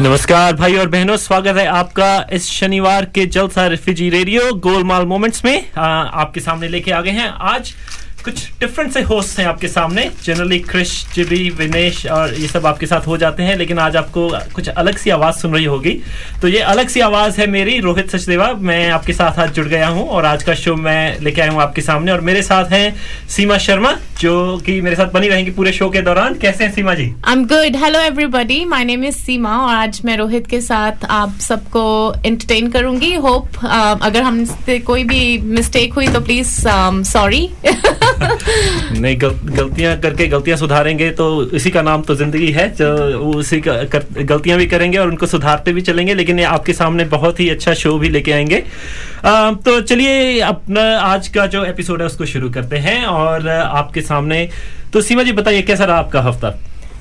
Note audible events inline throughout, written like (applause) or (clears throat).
नमस्कार भाई और बहनों स्वागत है आपका इस शनिवार के जलसा रिफ्यूजी रेडियो गोलमाल मोमेंट्स में। आ, आपके सामने लेके आ गए हैं आज कुछ डिफरेंट से होस्ट हैं आपके सामने। जनरली क्रिश जिबी विनेश और ये सब आपके साथ हो जाते हैं लेकिन आज आपको कुछ अलग सी आवाज़ सुन रही होगी। तो ये अलग सी आवाज़ है मेरी रोहित सचदेवा। मैं आपके साथ आज जुड़ गया हूँ और आज का शो मैं लेके आया हूँ आपके सामने। और मेरे साथ हैं सीमा शर्मा जो कि मेरे साथ बनी रहेंगी पूरे शो के दौरान। कैसे हैं Seema ji? I am good hello everybody My name is Seema और आज मैं रोहित के साथ आप सबको entertain करूँगी. होप uh, अगर हमसे कोई भी मिस्टेक हुई तो please um, sorry. (laughs) नहीं गल, गलतियाँ करके गलतियाँ सुधारेंगे तो इसी का नाम तो ज़िंदगी है जो उसी का कर, गलतियाँ भी करेंगे और उनको सुधारते भी चलेंगे लेकिन आपके सामने बहुत ही अच्छा शो भी लेके आएँगे। आ, तो चलिए अपना आज का जो एपिसोड है उसको शुरू करते हैं और आपके सामने तो सीमा जी बताइए कैसा रहा आपका हफ़्ता?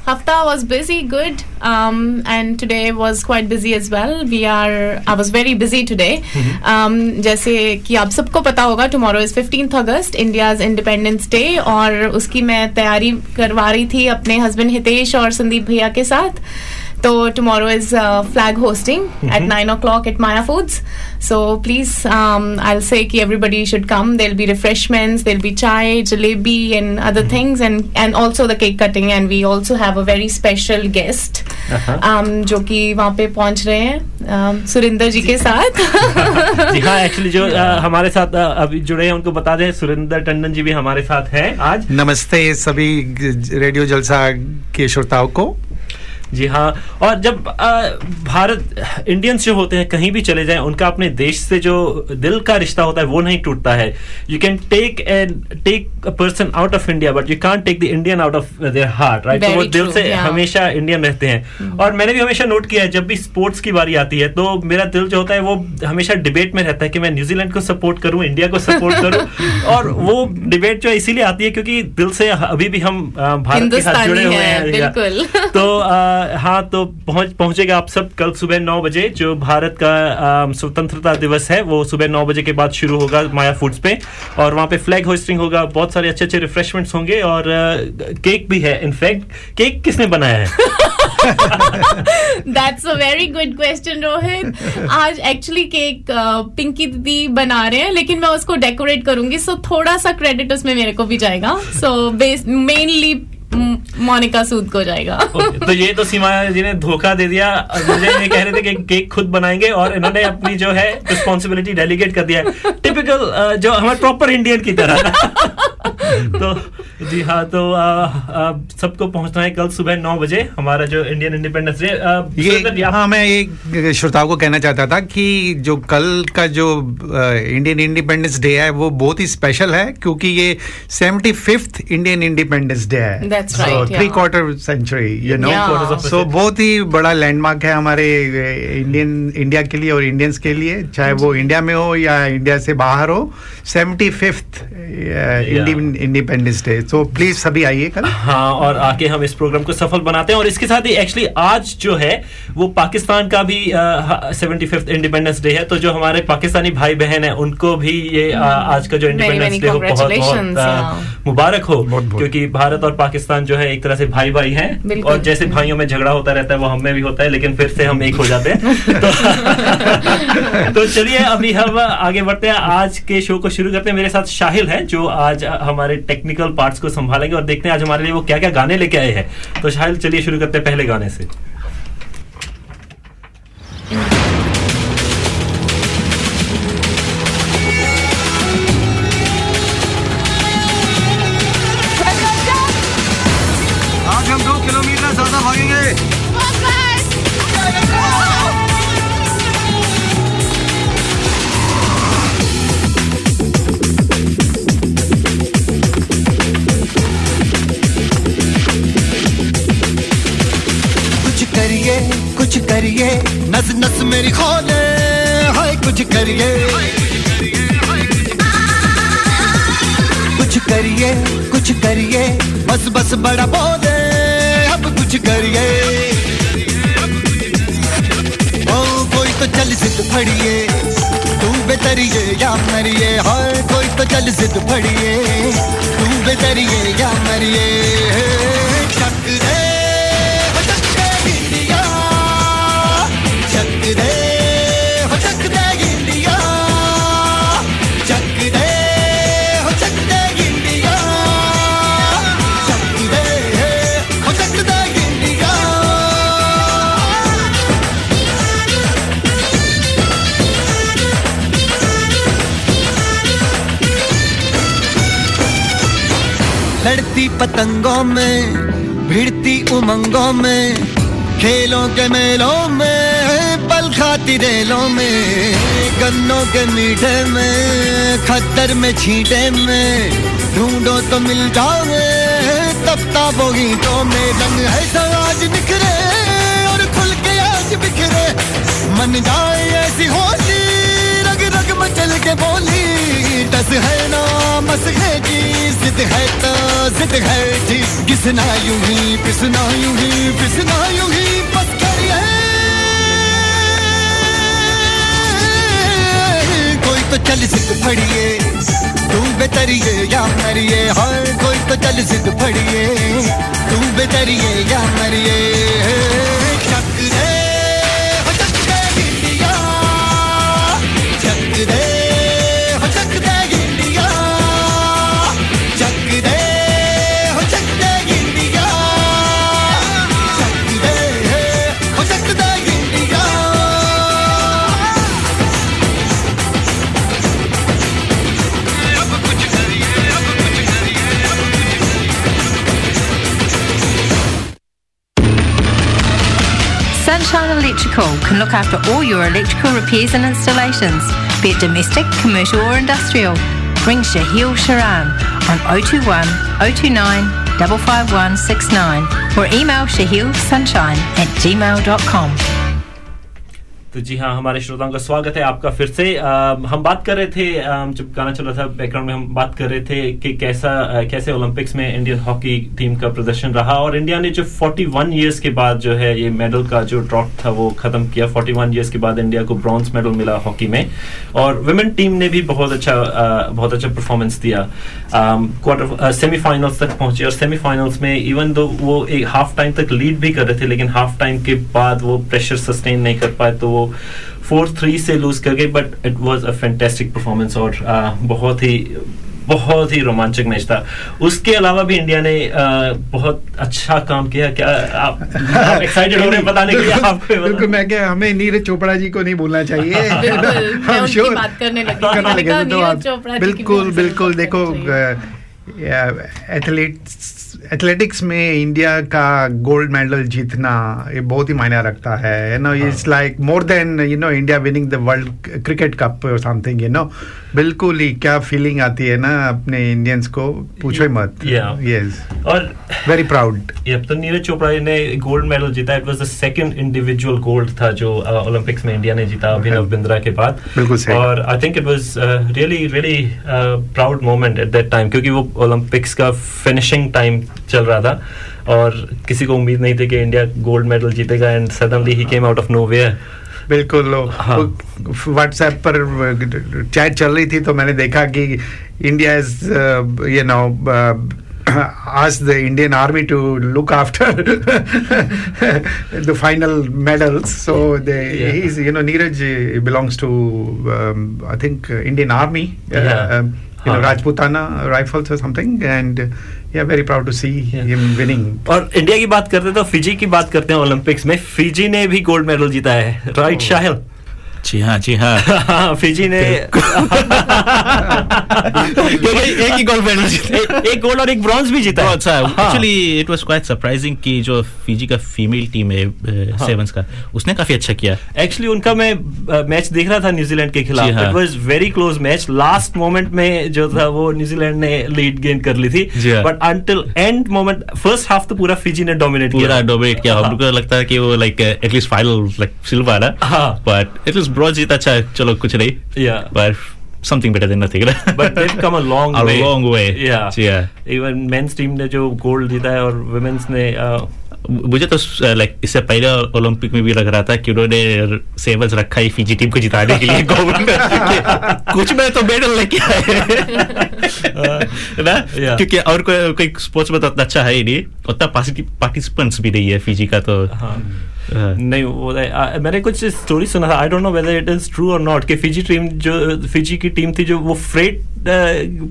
Hafta was busy, good, um, and today was quite busy as well. We are, I was very busy today. Um, जैसे कि आप सबको पता होगा tomorrow is 15th August, India's Independence Day और उसकी मैं तैयारी करवा रही थी अपने हस्बैंड हितेश और संदीप भैया के साथ तो tomorrow is flag hoisting at nine o'clock at Maya foods so please I will say everybody should come there be refreshments there be chai jalebi and other things and and also the cake cutting and we also have a very special guest जो कि वहाँ पे पहुँच रहे हैं सुरेंदर जी के साथ। (laughs) जी हाँ एक्चुअली जो (laughs) uh, हमारे साथ uh, अभी जुड़े हैं उनको बता दें सुरेंदर टंडन जी भी हमारे साथ हैं आज। नमस्ते सभी रेडियो जलसा के श्रोताओं को। जी हाँ और जब आ, भारत इंडियंस जो होते हैं कहीं भी चले जाएँ उनका अपने देश से जो दिल का रिश्ता होता है वो नहीं टूटता है। You can take and take a person out of India but you can't take the Indian out of their heart right तो वो दिल से yeah. हमेशा इंडियन रहते हैं। और मैंने भी हमेशा नोट किया है जब भी स्पोर्ट्स की बारी आती है तो मेरा दिल जो होता है वो हमेशा डिबेट में रहता है कि मैं न्यूजीलैंड को सपोर्ट करूँ इंडिया को सपोर्ट (laughs) करूँ। और वो डिबेट जो है इसीलिए आती है क्योंकि दिल से अभी भी हम भारत के साथ जुड़े हुए हैं, हैं तो (laughs) आ, हाँ तो पहुँच पहुंचेगा आप सब कल सुबह नौ बजे, जो भारत का स्वतंत्रता दिवस है, वो सुबह नौ बजे के बाद शुरू होगा माया फूड्स पे। और वहाँ पे फ्लैग होस्टिंग होगा, बहुत सारे अच्छे अच्छे रिफ्रेशमेंट्स होंगे, और केक भी है इनफैक्ट केक किसने बनाया है? (laughs) That's a very good question Rohit आज एक्चुअली केक पिंकी दीदी बना रहे हैं, लेकिन मैं उसको डेकोरेट करूँगी सो थोड़ा सा क्रेडिट उसमें मेरे को भी जाएगा। सो मेनली मोनिका सूद को जाएगा। okay, तो ये तो सीमा जी ने धोखा दे दिया मुझे ये कह रहे थे कि केक खुद बनाएँगे और इन्होंने अपनी जो है रिस्पॉन्सिबिलिटी डेलीगेट कर दिया है। टिपिकल जो हमारे प्रॉपर इंडियन की तरह। (laughs) तो जी हाँ तो सबको पहुँचना है कल सुबह नौ बजे हमारा जो इंडियन इंडिपेंडेंस डे ये हाँ मैं एक श्रोताओं को कहना चाहता था कि जो कल का जो इंडियन इंडिपेंडेंस डे है वो बहुत ही स्पेशल है क्योंकि ये seventy fifth Indian independence day है three quarter century you know Yeah. Quarters of a so बहुत ही बड़ा लैंडमार्क है हमारे इंडियन इंडिया के लिए और इंडियंस के लिए चाहे वो इंडिया में हो या इंडिया से बाहर हो seventy fifth Indian independence day तो प्लीज़ सभी आइए कल। हाँ और आके हम इस प्रोग्राम को सफल बनाते हैं। और इसके साथ ही एक्चुअली आज जो है वो पाकिस्तान का भी सेवेंटी फिफ्थ इंडिपेंडेंस डे है। तो जो हमारे पाकिस्तानी भाई बहन है उनको भी ये आ, आज का जो इंडिपेंडेंस डे हो बहुत बहुत. मुबारक हो। क्योंकि भारत और पाकिस्तान जो है एक तरह से भाई भाई है और जैसे भाइयों में झगड़ा होता रहता है वो हमें भी होता है लेकिन फिर से हम एक हो जाते हैं। (laughs) तो, (laughs) तो चलिए अभी हम आगे बढ़ते हैं। आज के शो को शुरू करते हैं। मेरे साथ शाहिल है जो आज हमारे टेक्निकल पार्ट्स को संभालेंगे और देखते हैं आज हमारे लिए वो क्या क्या गाने लेके आए हैं। तो शायद चलिए शुरू करते हैं पहले गाने से। कुछ करिए। कुछ करिए कुछ करिए। बस बस बड़ा बोले, अब कुछ करिए। कोई तो चल जिद फड़िए, तू बेतरिए या मरिए, हाय, कोई तो चल जिद फड़िए, तू बेतरिए या मरिए। चक चक पतंगों में, भिड़ती उमंगों में, खेलों के मेलों में, पल खाती रेलों में, गन्नों के मीठे में खतर में, छींटे में, ढूंढो तो मिल जाओगे तब ताबो गीतों में, रंग है आज निखरे, और खुल के आज बिखरे, मन जाए ऐसी होली रग रग मचल के बोली। दस है ना, मस है जी, जिद है तो जिद है जी। किसना यूँ ही, पिसना यूँ ही, पिसना यूँ ही, बस करिए कोई तो चल जिद फड़िए, तू बेतरिए या मरिए हर कोई तो चल जिद फड़िए, तू बेतरिए या मरिए। Electrical can look after all your electrical repairs and installations, be it domestic, commercial or industrial. Ring Shahil Sharan on 021 029 55169 or email shahilsunshine at gmail.com. तो जी हाँ हमारे श्रोताओं का स्वागत है आपका फिर से। अ, हम बात कर रहे थे जब गाना चल रहा था बैकग्राउंड में हम बात कर रहे थे कि कैसा अ, कैसे ओलंपिक्स में इंडियन हॉकी टीम का प्रदर्शन रहा और इंडिया ने जो 41 इयर्स के बाद जो है ये मेडल का जो ड्रॉप था वो खत्म किया। 41 इयर्स के बाद इंडिया को ब्रॉन्ज मेडल मिला हॉकी में और वुमेन टीम ने भी बहुत अच्छा अ, बहुत अच्छा परफॉर्मेंस दिया। क्वार्टर सेमीफाइनल्स तक पहुँचे और सेमीफाइनल्स में इवन दो वो एक हाफ़ टाइम तक लीड भी कर रहे थे लेकिन हाफ़ टाइम के बाद वो प्रेशर सस्टेन नहीं कर पाए तो वो फोर थ्री से लूज कर गए but it was a fantastic performance और अ, बहुत ही बहुत ही रोमांचक मैच था। उसके अलावा भी इंडिया ने बहुत अच्छा काम किया। क्या आप एक्साइटेड (laughs) हो रहे हैं? बताने के लिए आपको बिल्कुल मैं क्या हमें नीरज चोपड़ा जी को नहीं भूलना चाहिए। बिल्कुल, (laughs) मैं (laughs) I'm उनकी sure- बात करने लगी। तो बिल्कुल बिल्कुल देखो एथलीट्स एथलेटिक्स में इंडिया का गोल्ड मेडल जीतना ये बहुत ही मायने रखता है you know it's like more than you know India winning the world cricket cup something you know बिल्कुल ही क्या फीलिंग आती है ना अपने इंडियंस को पूछो ही मत. यस और वेरी प्राउड तो नीरज चोपड़ा ने गोल्ड मेडल जीता it was the second individual gold था जो ओलंपिक्स में इंडिया ने जीता अभिनव बिंद्रा के बाद। बिल्कुल सही। और I think it was really really proud moment at that time क्योंकि वो ओलंपिक्स का फिनिशिंग टाइम चल रहा था। और किसी को उम्मीद नहीं थी कि इंडिया गोल्ड मेडल जीतेगा एंड सडनली ही केम आउट ऑफ़ नो बिल्कुल व्हाट्सएप पर चैट चल रही थी तो मैंने देखा कि इंडिया इज़ यू नो आज the Indian army to look after the final medal so they you know Neeraj belongs to I think Indian army Rajputana rifles और something and uh, very proud to see him winning और India की बात करते हैं तो Fiji की बात करते हैं ओलंपिक्स में। फिजी ने भी गोल्ड मेडल जीता है। राइट शाहिल? जी हाँ जी हाँ हाँ, (laughs) फिजी ने (laughs) एक ही गोल्ड मेडल जीता एक गोल्ड और एक ब्रॉन्ज भी जीता अच्छा हाँ। Actually it was quite surprising कि जो फिजी का फीमेल टीम है हाँ। सेवंस का उसने काफ़ी अच्छा किया एक्चुअली उनका मैं मैच देख रहा था न्यूजीलैंड के खिलाफ हाँ। It was very close match last moment में जो था वो न्यूजीलैंड ने लीड गेन कर ली थी हाँ। But until end moment first half तो पूरा फिजी ने डोमिनेट पूरा किया डोमिनेट किया हाँ। हमको लगता है कि वो like at least final like silver हाँ। बट एटलीस्ट ब्रॉन्ज जीता अच्छा चलो कुछ नहीं Yeah. पर something better than nothing But they've come a long A way. a long way. Yeah. Yeah. Even men's team ने जो गोल्ड जीता है और women's ने uh, मुझे तो लाइक इससे पहले ओलंपिक में भी लग रहा था कि उन्होंने सेवंस रखा ही फिजी टीम को जिताने के लिए (laughs) कुछ में तो मेडल लेके आए (laughs) ना? क्योंकि और कोई कोई स्पोर्ट्स में तो उतना अच्छा है ही नहीं। उतना पार्टिसिपेंट्स भी नहीं है फिजी का तो। हाँ। हाँ। नहीं वो मैंने कुछ स्टोरी सुना था। I don't know whether it is true और नॉट कि फिजी टीम जो फिजी की टीम थी जो वो फ्रेट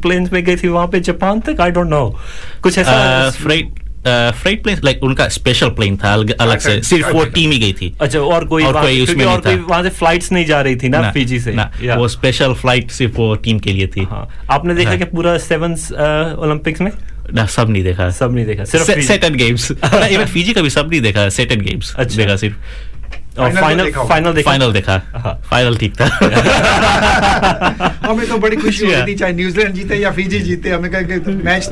प्लेन्स में गई थी वहाँ पे जापान तक? आई डोंट नो कुछ ऐसा फ्राइट फ्राइट प्लेन लाइक उनका स्पेशल प्लेन था अलग अलग से अच्छा, सिर्फ़ वो अच्छा। टीम ही गई थी अच्छा और कोई और कोई उसमें और नहीं कोई था। वहाँ से फ्लाइट्स नहीं जा रही थी ना, ना, फिजी से ना, वो स्पेशल फ़्लाइट सिर्फ़ वो टीम के लिए थी हाँ आपने देखा हाँ। कि पूरा सेवन ओलंपिक्स में ना सब नहीं देखा सब नहीं देखा सिर्फ़। सेकंड गेम्स इवन फिजी का भी सब नहीं देखा सेकंड गेम्स अच्छा। देखा सिर्फ़ फाइनल देखा फाइनल देखा। फाइनल देखा। हाँ। फाइनल ठीक था। (laughs) हमें तो बड़ी खुशी हो रही थी चाहे न्यूजीलैंड जीते या फिजी जीते हमें कहा कि मैच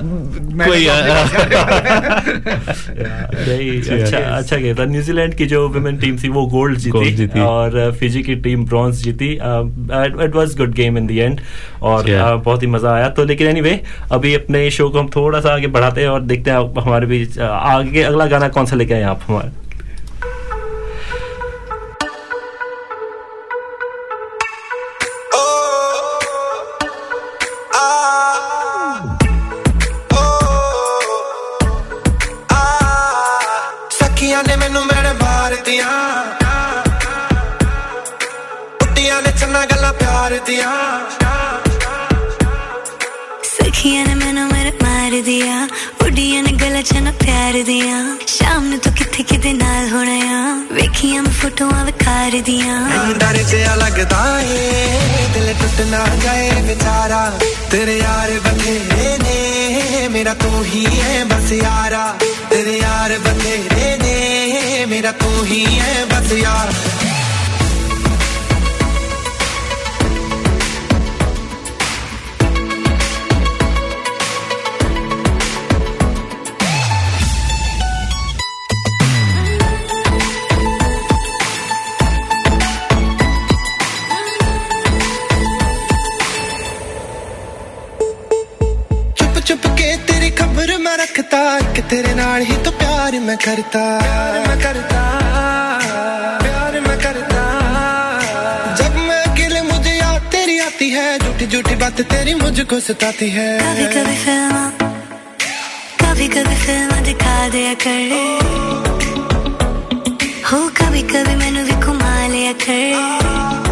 कोई, (laughs) अच्छा अच्छा गया था न्यूजीलैंड की जो वुमेन टीम थी वो गोल्ड जीती। और uh, फिजी की टीम ब्रॉन्ज जीती। It was good game in the end और uh, बहुत ही मज़ा आया। तो लेकिन एनीवे अभी अपने शो को हम थोड़ा सा आगे बढ़ाते हैं और देखते हैं हमारे बीच uh, आगे अगला गाना कौन सा लेके आए आप हमारे? ਕੁੱਟੀਆਂ ਨੇ ਚੰਨਾ ਗੱਲਾਂ ਪਿਆਰ ਦੀਆਂ ਸਖੀਆਂ ਨੇ ਮੈਨੂੰ ਮੇਰੇ ਮਾਰ ਦਿਆ ਉੱਡੀਆਂ ਨੇ ਗਲਾ ਚ ਨਾ ਪਿਆਰ ਦੀਆਂ ਸ਼ਾਮ ਨੂੰ ਤੂੰ ਕਿੱਥੇ ਕਿਤੇ ਨਾਲ ਹੋਣਾ ਆ ਵੇਖੀਆਂ ਮੈਂ ਫੋਟੋਆਂ ਵਿਖਾਰ ਦੀਆਂ ਮੈਨੂੰ ਡਰ ਜਿਹਾ ਲੱਗਦਾ ਏ ਦਿਲ ਟੁੱਟ ਨਾ ਜਾਏ ਵਿਚਾਰਾ ਤੇਰੇ ਯਾਰ ਬਥੇਰੇ ਨੇ ਮੇਰਾ ਤੂੰ ਹੀ ਹੈ ਬਸ ਯਾਰਾ ਤੇਰੇ ਯਾਰ ਬਥੇਰੇ ਨੇ ਮੇਰਾ ਤੂੰ ਹੀ ਹੈ ਬਸ ਯਾਰ तेरे नाल ही तो प्यार मैं करता। प्यार मैं करता प्यार मैं करता। जब मैं अकेले मुझे याद तेरी आती है झूठी झूठी बात तेरी मुझको सताती है। कभी कभी फ़िल्म कभी कभी फ़िल्म दिखा दिया करे। हो कभी कभी मैंने भी घुमा लिया करे।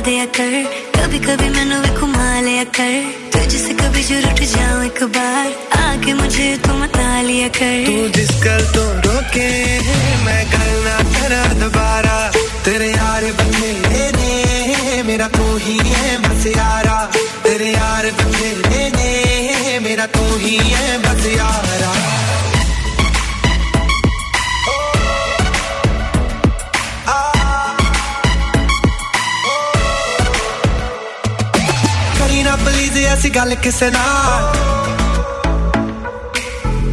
दिखा दिया कर कभी कभी मैंने भी घुमा लिया कर तुझसे कभी जो रुठ जाऊँ एक बार। आके मुझे तू मना लिया कर। तू जिस गल तो रोके मैं गल ना करा दोबारा। तेरे यार बंदे ने मेरा तू ही है बस यारा। तेरे यार बंदे ने मेरा तू ही है बस यारा। ਨਾ ਪਲੀਜ਼ ਐਸੀ ਗੱਲ ਕਿਸੇ ਨਾਲ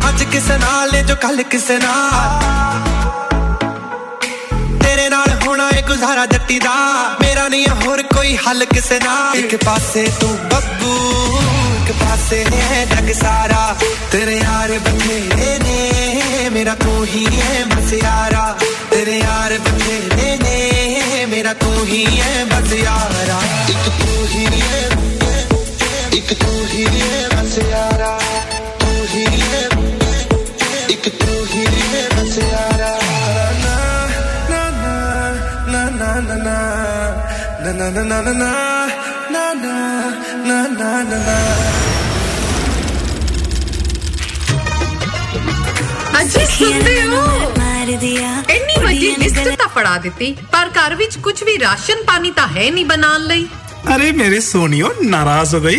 ਅੱਜ ਕਿਸੇ ਨਾਲ ਨੇ ਜੋ ਕੱਲ ਕਿਸੇ ਨਾਲ ਤੇਰੇ ਨਾਲ ਹੋਣਾ ਏ ਗੁਜ਼ਾਰਾ ਜੱਟੀ ਦਾ ਮੇਰਾ ਨਹੀਂ ਹੋਰ ਕੋਈ ਹੱਲ ਕਿਸੇ ਨਾਲ ਇੱਕ ਪਾਸੇ ਤੂੰ ਬੱਬੂ ਇੱਕ ਪਾਸੇ ਹੈ ਜਗ ਸਾਰਾ ਤੇਰੇ ਯਾਰ ਬਥੇਰੇ ਨੇ ਮੇਰਾ ਤੂੰ ਹੀ ਹੈ ਬਸ ਯਾਰਾ ਤੇਰੇ ਯਾਰ ਬਥੇਰੇ ਨੇ ਮੇਰਾ ਤੂੰ ਹੀ ਹੈ ਬਸ ਯਾਰਾ ਇੱਕ ਤੂੰ ਹੀ ਹੈ ਇੱਕ ਤੂੰ ਹੀ ਹੈ ਬਸ ਯਾਰਾ ਤੂੰ ਹੀ ਹੈ ਇੱਕ ਤੂੰ ਹੀ ਹੈ ਬਸ ਯਾਰਾ ਨਾ ਨਾ ਨਾ ਨਾ ਨਾ ਨਾ ਨਾ ਨਾ ਨਾ ਨਾ ਨਾ ਨਾ ਨਾ ਨਾ ਨਾ ਨਾ ਨਾ ਅਜੀ ਸੁਣਦੇ ਹੋ ਮਾਰ ਦਿਆ ਇੰਨੀ ਵੱਡੀ ਲਿਸਟ ਤਾਂ ਫੜਾ ਦਿੱਤੀ ਪਰ ਘਰ ਵਿੱਚ ਕੁਝ ਵੀ ਰਾਸ਼ਨ ਪਾਣੀ ਤਾਂ ਹੈ ਨਹੀਂ ਬਣਾਉਣ ਲਈ अरे मेरी सोनियो नाराज हो गई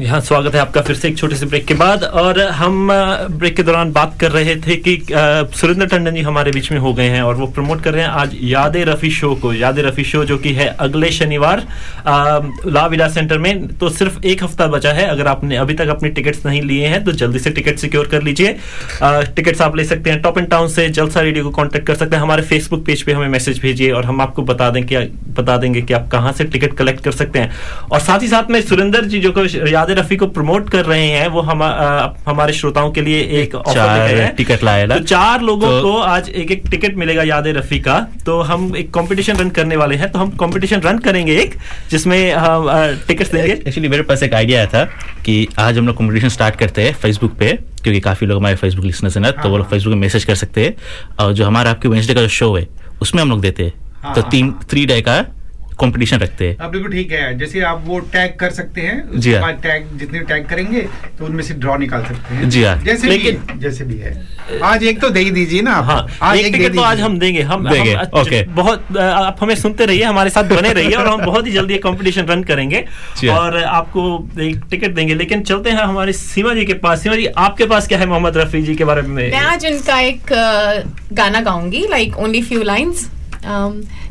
यहाँ स्वागत है आपका फिर से एक छोटे से ब्रेक के बाद। और हम ब्रेक के दौरान बात कर रहे थे कि सुरेंद्र टंडन जी हमारे बीच में हो गए हैं और वो प्रमोट कर रहे हैं आज याद रफ़ी शो को। याद रफ़ी शो जो कि है अगले शनिवार अ, ला विला सेंटर में। तो सिर्फ़ एक हफ़्ता बचा है। अगर आपने अभी तक अपने टिकट्स नहीं लिए हैं तो जल्दी से टिकट सिक्योर कर लीजिए। टिकट्स आप ले सकते हैं। टॉप एंड टाउन से जलसा रेडियो को कॉन्टेक्ट कर सकते हैं। हमारे फेसबुक पेज पे हमें मैसेज भेजिए और हम आपको बता दें कि बता देंगे कि आप कहाँ से टिकट कलेक्ट कर सकते हैं। और साथ ही साथ में सुरेंद्र जी जो को याद रफ़ी को प्रमोट कर रहे हैं वो हम हमारे श्रोताओं के लिए एक ऑफ़र हैं। टिकट लाए। तो चार लोगों तो- को आज एक एक टिकट मिलेगा याद रफ़ी का तो हम एक कंपटीशन रन करने वाले हैं तो हम कंपटीशन रन करेंगे एक जिसमें हम टिकट्स देंगे एक्चुअली मेरे पास एक आइडिया आया था कि आज हम लोग कंपटीशन स्टार्ट करते हैं फेसबुक पे क्योंकि काफ़ी लोग हमारे फेसबुक लिसनर्स हैं ना तो वो लोग फेसबुक में मैसेज कर सकते हैं और जो हमारा आपके वेंसडे का जो शो है उसमें हम लोग देते हैं हाँ, तो हाँ। तीन थ्री डे का कंपटीशन रखते हैं। अब बिल्कुल ठीक है। जैसे आप वो टैग कर सकते हैं जी हाँ। टैग जितने टैग करेंगे तो उनमें से ड्रॉ निकाल सकते हैं। जी हाँ। जैसे लेकिन- भी जैसे भी है। आज एक तो दे ही दीजिए ना हाँ आज एक टिकट तो आज हम देंगे हम देंगे, ओके। बहुत आप हमें सुनते रहिए हमारे साथ बने रहिए और हम बहुत ही जल्दी एक कंपटीशन रन करेंगे। हाँ। और आपको एक टिकट देंगे लेकिन चलते हैं हमारे सीमा जी के पास। सीमा जी आपके पास क्या है मोहम्मद रफी जी के बारे में? मैं आज उनका एक गाना गाऊँगी लाइक ओनली फ्यू लाइंस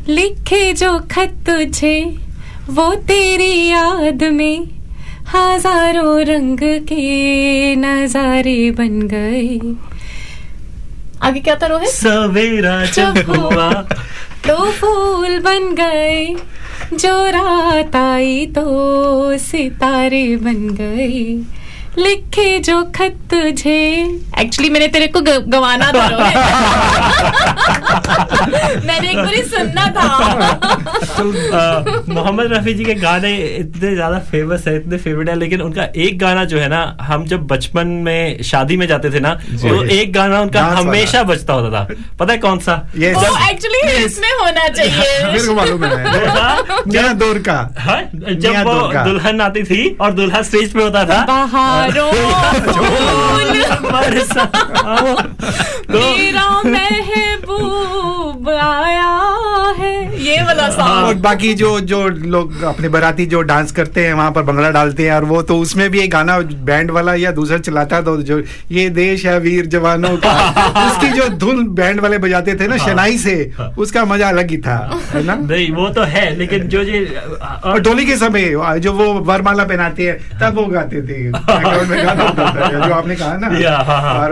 लिखे जो खत तुझे वो तेरी याद में हज़ारों रंग के नजारे बन गए। आगे क्या था रोहित? सवेरा जब हुआ। तो फूल बन गए जो रात आई तो सितारे बन गए। लिखे जो खत तुझे। एक्चुअली मैंने तेरे को गवाना (laughs) था मैंने एक बारी सुनना था। अ, मोहम्मद रफी जी के गाने इतने ज़्यादा फ़ेमस है इतने फेवरेट है लेकिन उनका एक गाना जो है ना हम जब बचपन में शादी में जाते थे ना तो एक गाना उनका हमेशा बजता होता था। पता है कौन सा? ये वो एक्चुअली इसमें होना (laughs) मेरे को चाहिए मालूम है। दौर का हाँ, जब वो दुल्हन आती थी और दुल्हा स्टेज पे होता था। फूल बरसा (laughs) मेरा महबूब आया है। ये वाला सॉन्ग और बाकी जो जो लोग अपने बराती जो डांस करते हैं वहाँ पर भंगड़ा डालते हैं और वो तो उसमें भी एक गाना बैंड वाला या दूसरा चलाता है तो जो ये देश है वीर जवानों का। (laughs) उसकी जो धुन बैंड वाले बजाते थे ना शनाई से उसका मज़ा अलग ही था है ना? नहीं वो तो है लेकिन जो ये और डोली के समय जो वो वरमाला पहनाते हैं तब वो गाते थे। (laughs) जो आपने कहा ना हाँ, हाँ।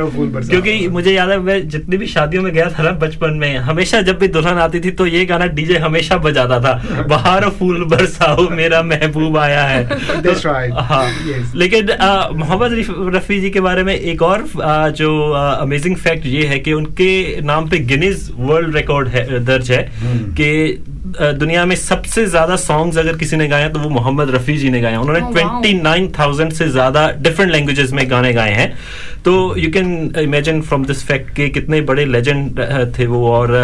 क्योंकि मुझे याद है मैं जितनी भी शादियों में गया था ना बचपन में हमेशा जब भी दुल्हन आती थी तो ये गाना डीजे हमेशा बजाता था बाहर फूल बरसाओ मेरा महबूब आया है That's right. हाँ Yes. लेकिन मोहम्मद रफी जी के बारे में एक और आ, जो अमेजिंग फैक्ट ये है कि उनके नाम पे गिनीज वर्ल्ड रिकॉर्ड है दर्ज है hmm. कि दुनिया में सबसे ज़्यादा सॉन्ग्स अगर किसी ने गाए तो वो मोहम्मद रफी जी ने गाए उन्होंने ट्वेंटी नाइन थाउज़ेंड से ज़्यादा डिफरेंट लैंग्वेजेस में गाने गाए हैं। तो you can imagine from this fact के कितने बड़े लेजेंड थे वो और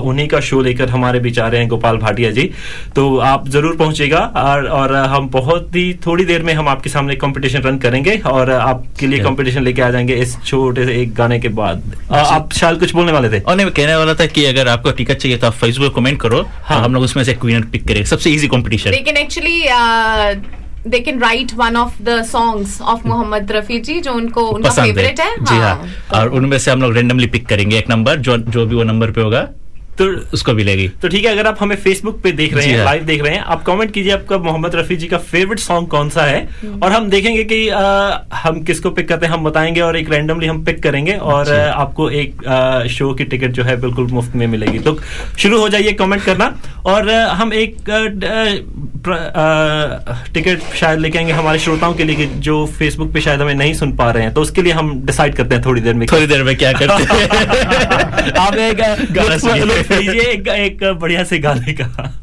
उन्हीं का शो लेकर हमारे बीच आ रहे हैं गोपाल भाटिया जी। तो आप ज़रूर पहुंचेगा और, और हम बहुत ही थोड़ी देर में हम आपके सामने कंपटीशन रन करेंगे और आपके लिए. कंपटीशन लेके आ जाएँगे इस छोटे से एक गाने के बाद। आप शायद कुछ बोलने वाले थे? और नहीं कहने वाला था कि अगर आपको टिकट चाहिए तो आप फेसबुक कमेंट करो। हाँ। हम लोग उसमें से विनर पिक करेंगे। सबसे इजी कंपटीशन लेकिन actually they can they can of one of the songs of Mohammad Rafi ji जो उनको उनका है। फेवरेट है। जी हाँ। और उनमें से हम लोग रेंडमली पिक करेंगे एक नंबर जो जो भी वो नंबर पे होगा। तो उसको मिलेगी तो ठीक है अगर आप हमें फेसबुक पे देख रहे हैं हाँ। लाइव देख रहे हैं आप कमेंट कीजिए आपका मोहम्मद रफी जी का फेवरेट सॉन्ग कौन सा है। और हम देखेंगे कि आ, हम किसको पिक करते हैं हम बताएँगे और एक रैंडमली हम पिक करेंगे और आपको एक आ, शो की टिकट जो है बिल्कुल मुफ़्त में मिलेगी। तो शुरू हो जाइए कमेंट करना। और आ, हम एक टिकट शायद लेके आएँगे हमारे श्रोताओं के लिए जो फेसबुक पे शायद हमें नहीं सुन पा रहे हैं। तो उसके लिए हम डिसाइड करते हैं थोड़ी देर में थोड़ी देर में क्या करते हैं। (laughs) आप एक लीजिए एक, एक बढ़िया से गाने का।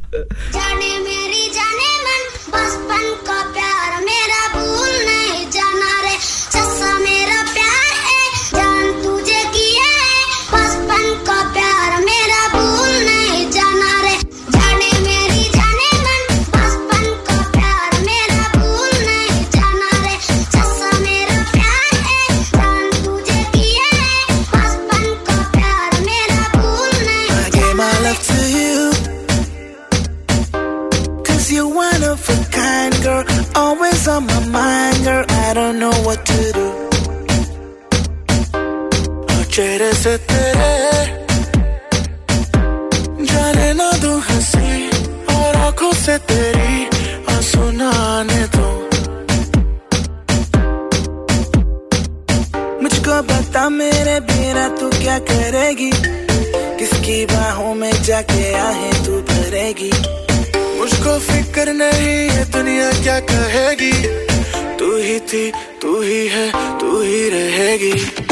On my mind, girl. I don't know what to do. से तेरे ना दूँ हँसी और आँखों से तेरी आँसू ना दो मुझको बता मेरे बिना तू क्या करेगी किसकी बाहों में जाके आहे तू भरेगी फ़िक्र नहीं ये दुनिया क्या कहेगी? तू ही थी, तू ही है, तू ही रहेगी।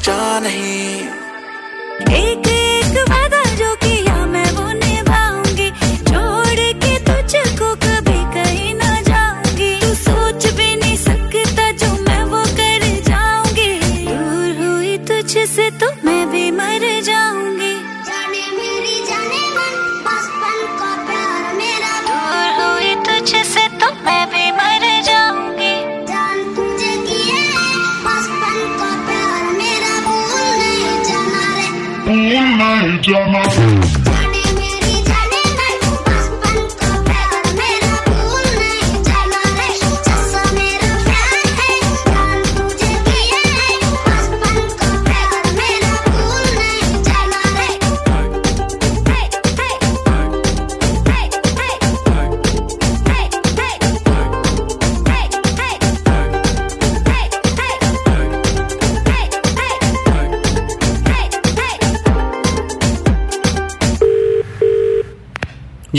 बच्चा नहीं। जाने मेरी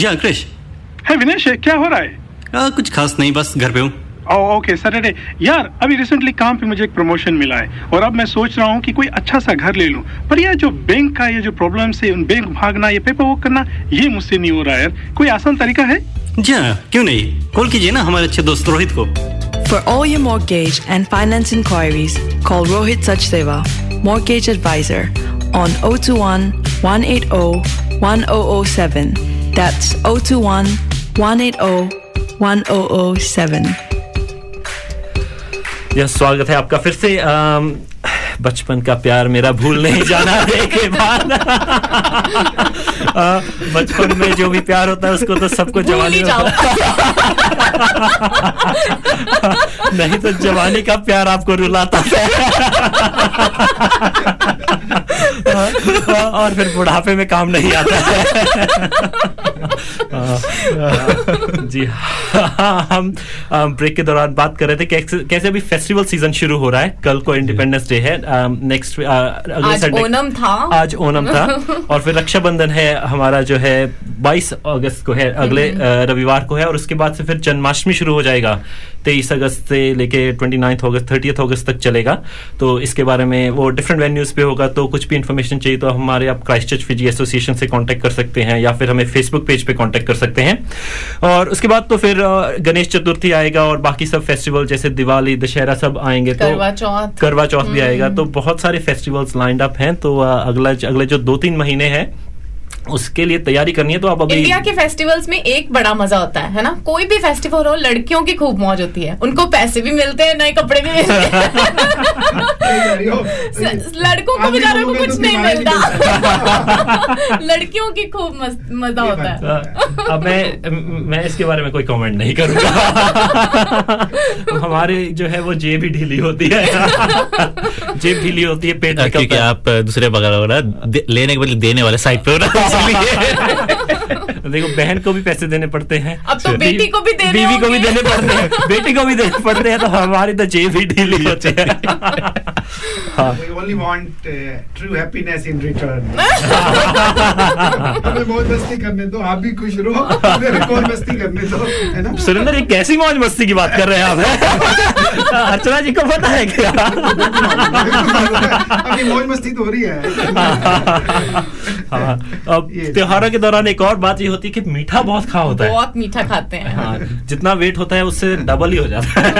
जी क्रिश है विनेश क्या हो रहा है? आ, कुछ खास नहीं बस घर पे हूँ। ओ ओके सैटरडे यार अभी रिसेंटली काम पे मुझे एक प्रमोशन मिला है और अब मैं सोच रहा हूँ कि कोई अच्छा सा घर ले लूँ। पर यार जो बैंक का ये जो प्रॉब्लम है उन बैंक भागना ये पेपर वर्क करना ये मुझसे नहीं हो रहा है यार। कोई आसान तरीका है? जी हाँ क्यों नहीं? कॉल कीजिए ना हमारे अच्छे दोस्त रोहित को। For all you mortgage and finance enquiries For all your mortgage and finance inquiries, call Rohit Sachdeva, Mortgage Advisor, on 021 180 1007. That's 021 180 1007. यह स्वागत है आपका फिर से बचपन का प्यार मेरा भूल नहीं जाना के बाद बचपन में जो भी प्यार होता है उसको तो सबको जवानी। (laughs) नहीं तो जवानी का प्यार आपको रुलाता है और फिर बुढ़ापे में काम नहीं आता है। जी हाँ हम ब्रेक के दौरान बात कर रहे थे कैसे कैसे अभी फेस्टिवल सीज़न शुरू हो रहा है। कल को इंडिपेंडेंस डे है। नेक्स्ट अगले संडे ओनम था। आज ओनम था। (laughs) और फिर रक्षाबंधन है हमारा जो है 22 अगस्त को है अगले हम्म। रविवार को है और उसके बाद से फिर जन्माष्टमी शुरू हो जाएगा। 23 अगस्त से लेके 29 अगस्त 30 अगस्त तक चलेगा। तो इसके बारे में वो डिफरेंट वेन्यूज पे होगा तो कुछ भी इन्फॉर्मेशन चाहिए तो हमारे आप क्राइस्ट चर्च फिजी एसोसिएशन से कॉन्टेक्ट कर सकते हैं या फिर हमें फेसबुक पेज पे कॉन्टेक्ट कर सकते हैं। और उसके बाद तो फिर गणेश चतुर्थी आएगा और बाकी सब फेस्टिवल जैसे दिवाली दशहरा सब आएँगे तो करवा चौथ। भी हम्म। आएगा तो बहुत सारे फेस्टिवल्स लाइंड अप हैं तो अगला अगले जो दो तीन महीने हैं उसके लिए तैयारी करनी है तो आप अभी इंडिया के फेस्टिवल्स में एक बड़ा मज़ा होता है है ना? कोई भी फेस्टिवल हो लड़कियों की खूब मौज होती है। उनको पैसे भी मिलते हैं नए कपड़े भी मिलते हैं। (laughs) लड़कों को बेचारों को कुछ नहीं मिलता। (laughs) लड़कियों की खूब मज़ा होता है। अब मैं मैं इसके बारे में कोई कमेंट नहीं करूँगा। (laughs) हमारे जो है वो जेब ही ढीली होती है। जेब ढीली होती है पेट क्योंकि आप दूसरे बगल हो ना लेने के बदले देने वाले साइड पे हो ना। इसलिए देखो बहन को भी पैसे देने पड़ते हैं। अब तो बेटी को भी देने बीवी को भी देने पड़ते हैं। बेटी को भी देने पड़ते हैं तो हमारी तो जेब ही ढीली होती है। हाँ। Only want uh, true happiness in return. (laughs) हमें बहुत मस्ती करने दो आप भी खुश रहो। मेरे को मस्ती करने दो है ना? सुरेंद्र ये कैसी मौज मस्ती की बात कर रहे हैं आप अर्चना जी को पता है क्या? अभी मौज मस्ती तो हो रही है। हाँ, अब त्योहारों के दौरान एक और बात ये होती है कि मीठा बहुत खा होता है। बहुत मीठा खाते हैं। हाँ, जितना वेट होता है उससे डबल ही हो जाता है।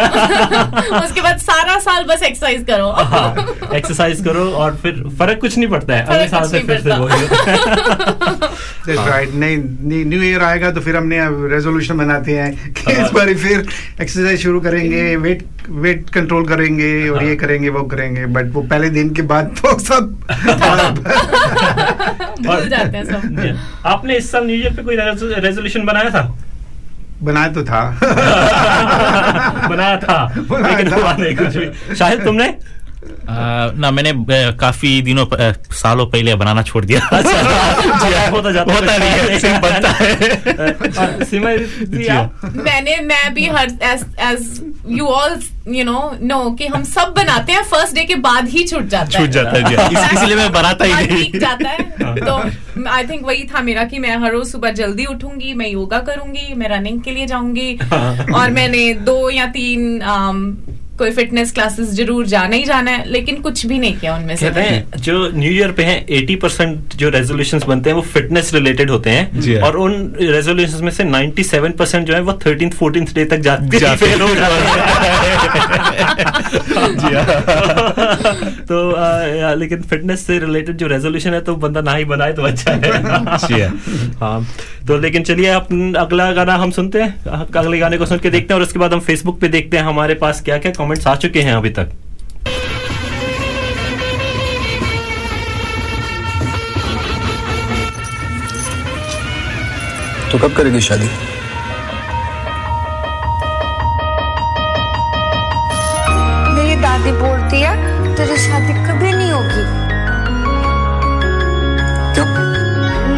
(laughs) उसके बाद सारा साल बस एक्सरसाइज करो। हाँ एक्सरसाइज करो और फिर फ़र्क कुछ नहीं पड़ता है। अगले साल से फिर से। वही होता है। (laughs) That's right. नहीं न्यू ईयर आएगा तो फिर हमने रेजोल्यूशन बनाते हैं कि इस बार फिर एक्सरसाइज शुरू करेंगे वेट वेट कंट्रोल करेंगे और ये करेंगे वो करेंगे। बट वो पहले दिन के बाद तो सब (laughs) जाते हैं सब। आपने इस साल न्यू ईयर पे कोई रेजोल्यूशन बनाया था? बनाया तो था। (laughs) बनाया था। (laughs) बनाया लेकिन था। नहीं कुछ भी। शायद तुमने ना मैंने काफ़ी दिनों प- आ, सालों पहले बनाना छोड़ दिया। (laughs) होता जाता होता नहीं है सिर्फ़ बनता है। सीमा जी (laughs) मैंने मैं भी हर as as you all you know know कि हम सब बनाते हैं फ़र्स्ट डे के बाद ही छूट जाता है। छूट जाता है इस- इसलिए मैं बनाता ही नहीं। जाता है। (laughs) तो आई थिंक वही था मेरा कि मैं हर रोज सुबह जल्दी उठूँगी मैं योगा करूँगी मैं रनिंग के लिए जाऊँगी। और मैंने दो या तीन um, कोई फिटनेस क्लासेस ज़रूर जाना ही जाना है लेकिन कुछ भी नहीं किया उनमें से कहते हैं जो न्यू ईयर पे हैं 80 परसेंट जो रेजोल्यूशन बनते हैं वो फिटनेस रिलेटेड होते हैं हाँ। और उन रेजोल्यूशन में से 97 परसेंट जो है वो 13th 14th डे तक जाते हैं (laughs) फेल हो हाँ। (laughs) (laughs) तो आ, लेकिन फिटनेस से रिलेटेड जो रेजोल्यूशन है तो बंदा ना ही बनाए तो अच्छा है। हाँ। हाँ। तो लेकिन चलिए आप अगला गाना हम सुनते हैं अगले गाने को सुन के देखते हैं और उसके बाद हम फेसबुक पे देखते हैं हमारे पास क्या क्या कमेंट्स आ चुके हैं अभी तक। तो कब करेगी शादी? दादी बोलती है तेरी शादी कभी नहीं होगी। क्यों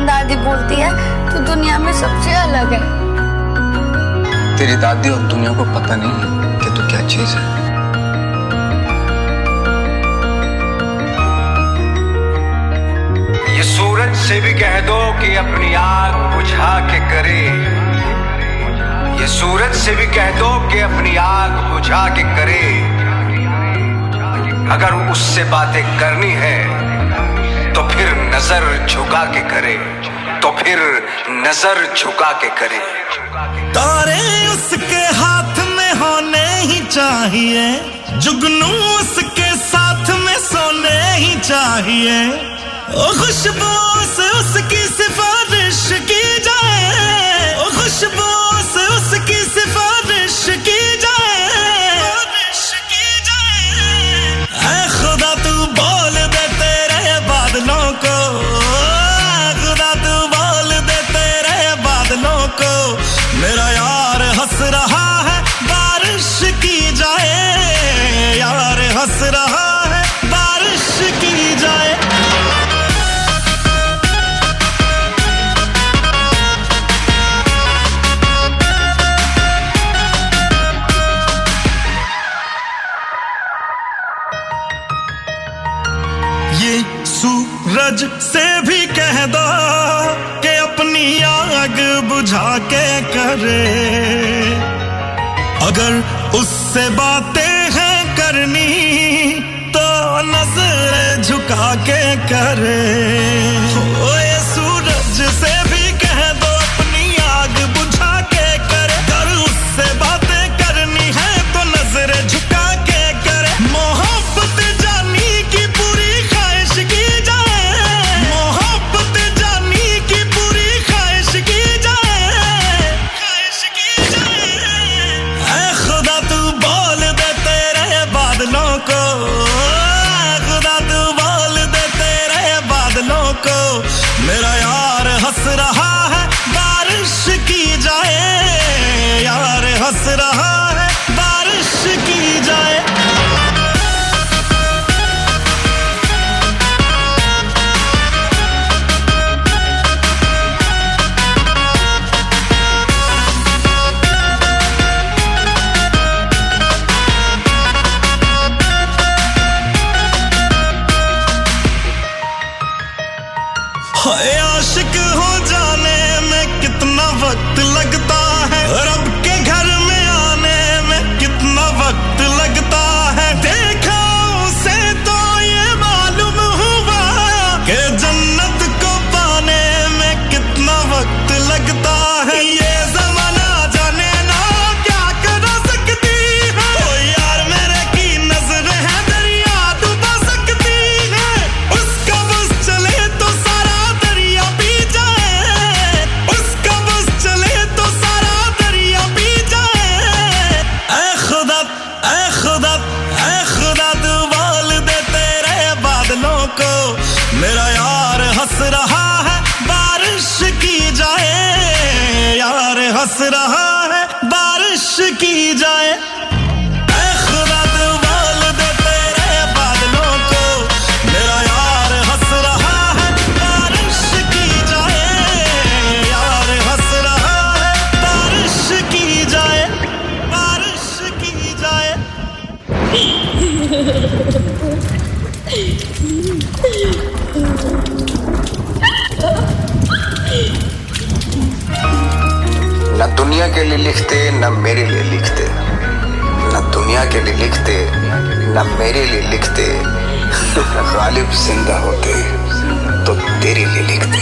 दादी बोलती है तू दुनिया में सबसे अलग है। तेरी दादी और दुनिया को पता नहीं है कि तू क्या चीज़ है। ये सूरज से भी कह दो कि अपनी आग बुझा के करे। ये सूरज से भी कह दो कि अपनी आग बुझा के करे। अगर उससे बातें करनी है तो फिर नज़र झुका के करे। तो फिर नज़र झुका के करे। तारे उसके हाथ में होने ही चाहिए, जुगनू उसके साथ में सोने ही चाहिए। खुशबू से उसकी सिफारिश की जाए खुशबू बुझा के करे। अगर उससे बातें हैं करनी तो नज़र झुका के करे। रहा दुनिया के लिए लिखते, न मेरे लिए लिखते। न दुनिया के लिए लिखते, न मेरे लिए लिखते। गालिब ज़िंदा होते तो तेरे लिए लिखते।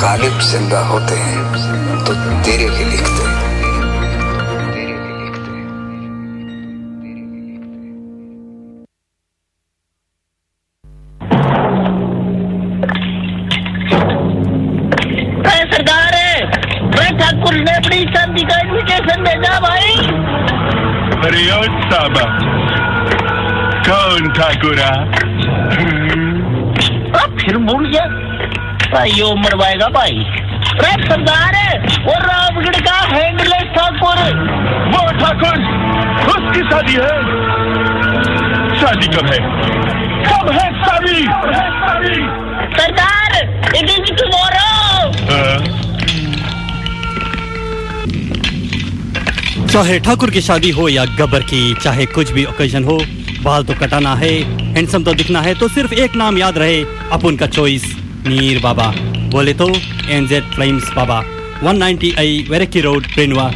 गालिब ज़िंदा होते हैं तो तेरे लिए लिखते। अब फिर भूल गया भाई यो मरवाएगा भाई। अरे सरदार वो रामगढ़ का हैंडलेस ठाकुर। वो ठाकुर उसकी शादी है। शादी कब है? कब है शादी? सरदार इट इज़ टुमारो चाहे ठाकुर की शादी हो या गबर की चाहे कुछ भी ओकेजन हो बाल तो कटाना है हैंडसम तो दिखना है तो सिर्फ़ एक नाम याद रहे, अपुन का चॉइस नीर बाबा। बोले तो NZ flames Baba. 190 I वेरेकी road प्रिनवा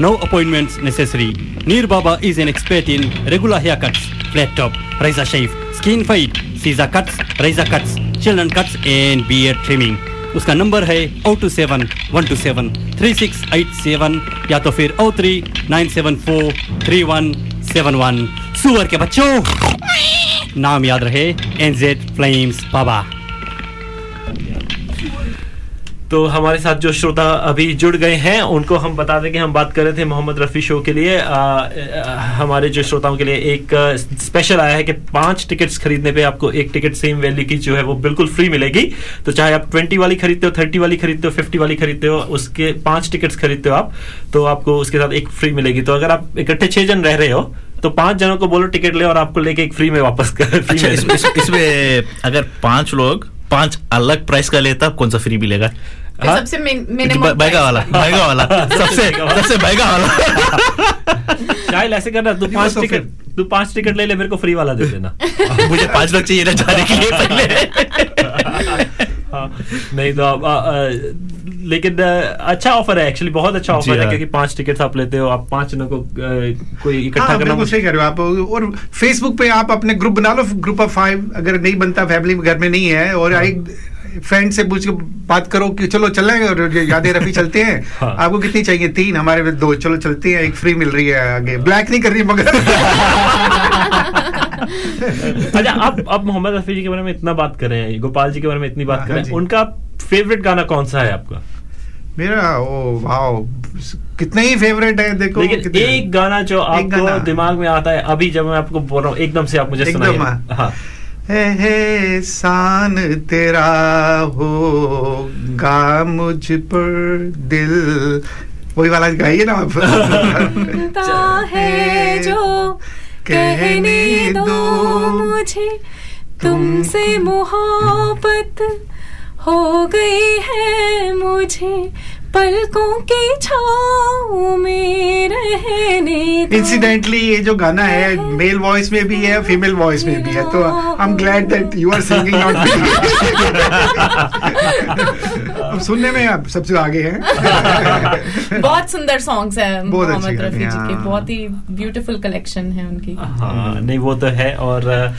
no appointments necessary Neer Baba is an expert in regular hair cuts flat top razor shave skin fade scissor cuts razor cuts children cuts and beard trimming उसका number है o two seven one two seven three six eight seven या तो फिर o three nine seven four three one seven one सुअर के बच्चों। नाम याद रहे एनजेड फ्लेम्स बाबा। तो हमारे साथ जो श्रोता अभी जुड़ गए हैं उनको हम बता दें कि हम बात कर रहे थे मोहम्मद रफ़ी शो के लिए। आ, आ, हमारे जो श्रोताओं के लिए एक स्पेशल आया है कि पाँच टिकट्स खरीदने पे आपको एक टिकट सेम वैल्यू की जो है वो बिल्कुल फ्री मिलेगी। तो चाहे आप ट्वेंटी वाली खरीदते हो थर्टी वाली खरीदते हो फिफ्टी वाली खरीदते हो उसके पाँच टिकट्स खरीदते हो आप तो आपको उसके साथ एक फ्री मिलेगी। तो अगर आप इकट्ठे छह जन रह रहे हो तो पाँच जनों को बोलो टिकट ले और आपको लेके एक फ्री में वापस कर अच्छा में इस, इस, इसमें अगर पाँच लोग पाँच अलग प्राइस का लेता कौन सा फ्री मिलेगा? फिर सबसे महँगा वाला महँगा वाला सबसे (laughs) सबसे महँगा वाला। शायद ऐसे करना तू पाँच टिकट तू पाँच टिकट ले ले मेरे को फ्री वाला दे देना। (laughs) मुझे पाँच लोग चाहिए ना जाने के लिए पहले। हाँ, नहीं तो आप आ, आ, लेकिन आ, अच्छा ऑफ़र है एक्चुअली बहुत अच्छा ऑफ़र है हाँ। क्योंकि पाँच टिकट्स आप लेते हो आप पाँच जनों को कोई इकट्ठा हाँ करना सही कर रहे हो आप। और फेसबुक पे आप अपने ग्रुप बना लो ग्रुप ऑफ़ फाइव अगर नहीं बनता फैमिली घर में नहीं है और एक फ्रेंड से पूछ के बात करो कि चलो चल रहे यादें रफी चलते हैं। (laughs) हाँ। आपको कितनी चाहिए? तीन हमारे दो चलो चलते हैं एक फ्री मिल रही है आगे। ब्लैक नहीं कर रही मगर। (laughs) अच्छा अब अब मोहम्मद रफी जी के बारे में इतना बात कर रहे हैं गोपाल जी के बारे में इतनी बात हाँ, कर रहे हाँ हैं उनका फेवरेट गाना कौन सा है आपका? मेरा ओ वाओ कितने ही फेवरेट है देखो लेकिन एक गाना जो आपको गाना। दिमाग में आता है अभी जब मैं आपको बोल रहा हूँ एकदम से आप मुझे सुनाइए। हाँ। हाँ। है सान तेरा होगा मुझ पर दिल। वही वाला गाइए ना आप। (laughs) है जो कहने दो मुझे तुमसे मोहब्बत हो गई है मुझे। पलकों की छाँव में रहने इंसिडेंटली ये जो गाना है मेल वॉइस में भी है फीमेल वॉइस में भी है तो I am glad that you are singing not me सुनने में आप सबसे आगे हैं। बहुत सुंदर सॉन्ग्स है बहुत अच्छे मोहम्मद रफी जी के। हाँ। बहुत ही ब्यूटीफुल कलेक्शन है उनकी। हाँ नहीं वो तो है और अ,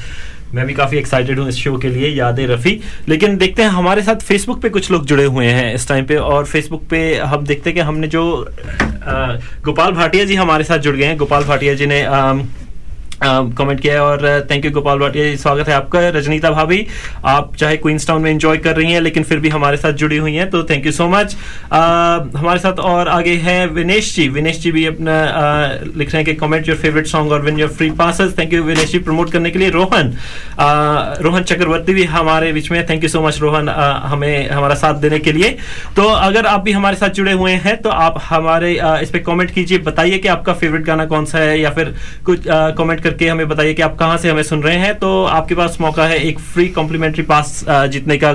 मैं भी काफ़ी एक्साइटेड हूँ इस शो के लिए याद रफी। लेकिन देखते हैं हमारे साथ फेसबुक पे कुछ लोग जुड़े हुए हैं इस टाइम पे और फेसबुक पे हम देखते हैं कि हमने जो गोपाल भाटिया जी हमारे साथ जुड़ गए हैं। गोपाल भाटिया जी ने अम, कमेंट किया है और थैंक यू गोपाल भाटिया स्वागत है आपका रजनीता भाभी। आप चाहे क्वींस टाउन में एंजॉय कर रही हैं लेकिन फिर भी हमारे साथ जुड़ी हुई हैं तो थैंक यू सो मच हमारे साथ और आगे है विनेश जी। विनेश जी भी अपना अ, लिख रहे हैं कि कमेंट योर फेवरेट सॉन्ग और win your free passes thank you Vinesh ji promote करने के लिए। रोहन अ, रोहन चक्रवर्ती भी हमारे बीच में thank you so much Rohan अ, हमें हमारा साथ देने के लिए। तो अगर आप भी हमारे साथ जुड़े हुए हैं तो आप हमारे इस पर कॉमेंट कीजिए। बताइए कि आपका फेवरेट गाना कौन सा है या फिर कुछ कॉमेंट कमेंट करके हमें बताइए कि आप कहाँ से हमें सुन रहे हैं। तो आपके पास मौका है एक फ्री कॉम्प्लीमेंट्री पास जीतने का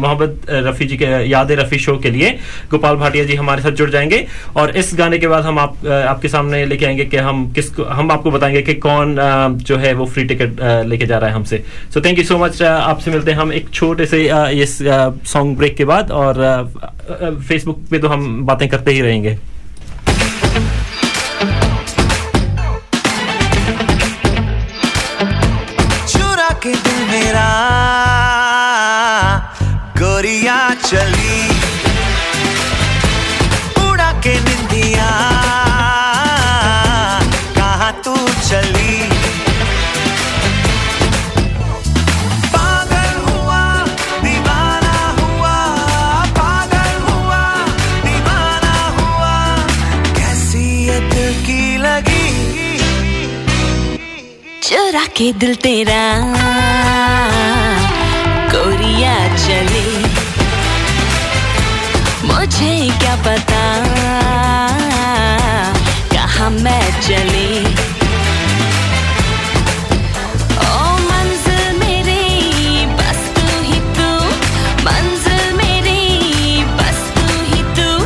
मोहम्मद रफी जी के, याद रफी शो के लिए। गोपाल भाटिया जी हमारे साथ जुड़ जाएँगे। और इस गाने के बाद हम आप आपके सामने लेके आएँगे कि हम किसको हम आपको बताएँगे कि कौन जो है वो फ्री टिकट लेके जा रहा है हमसे। So thank you so much आपसे मिलते हैं हम एक छोटे से इस सॉन्ग ब्रेक के बाद। और फेसबुक पे तो हम बातें करते ही रहेंगे। चली। उड़ा के निंदिया। कहाँ तू चली? पागल हुआ, दीवाना हुआ, पागल हुआ, दीवाना हुआ। कैसी दिल की लगी? चुरा के दिल तेरा। कोरिया चले। मुझे क्या पता? कहा मैं चली? ओ, मंजिल मेरी मेरी ही तू।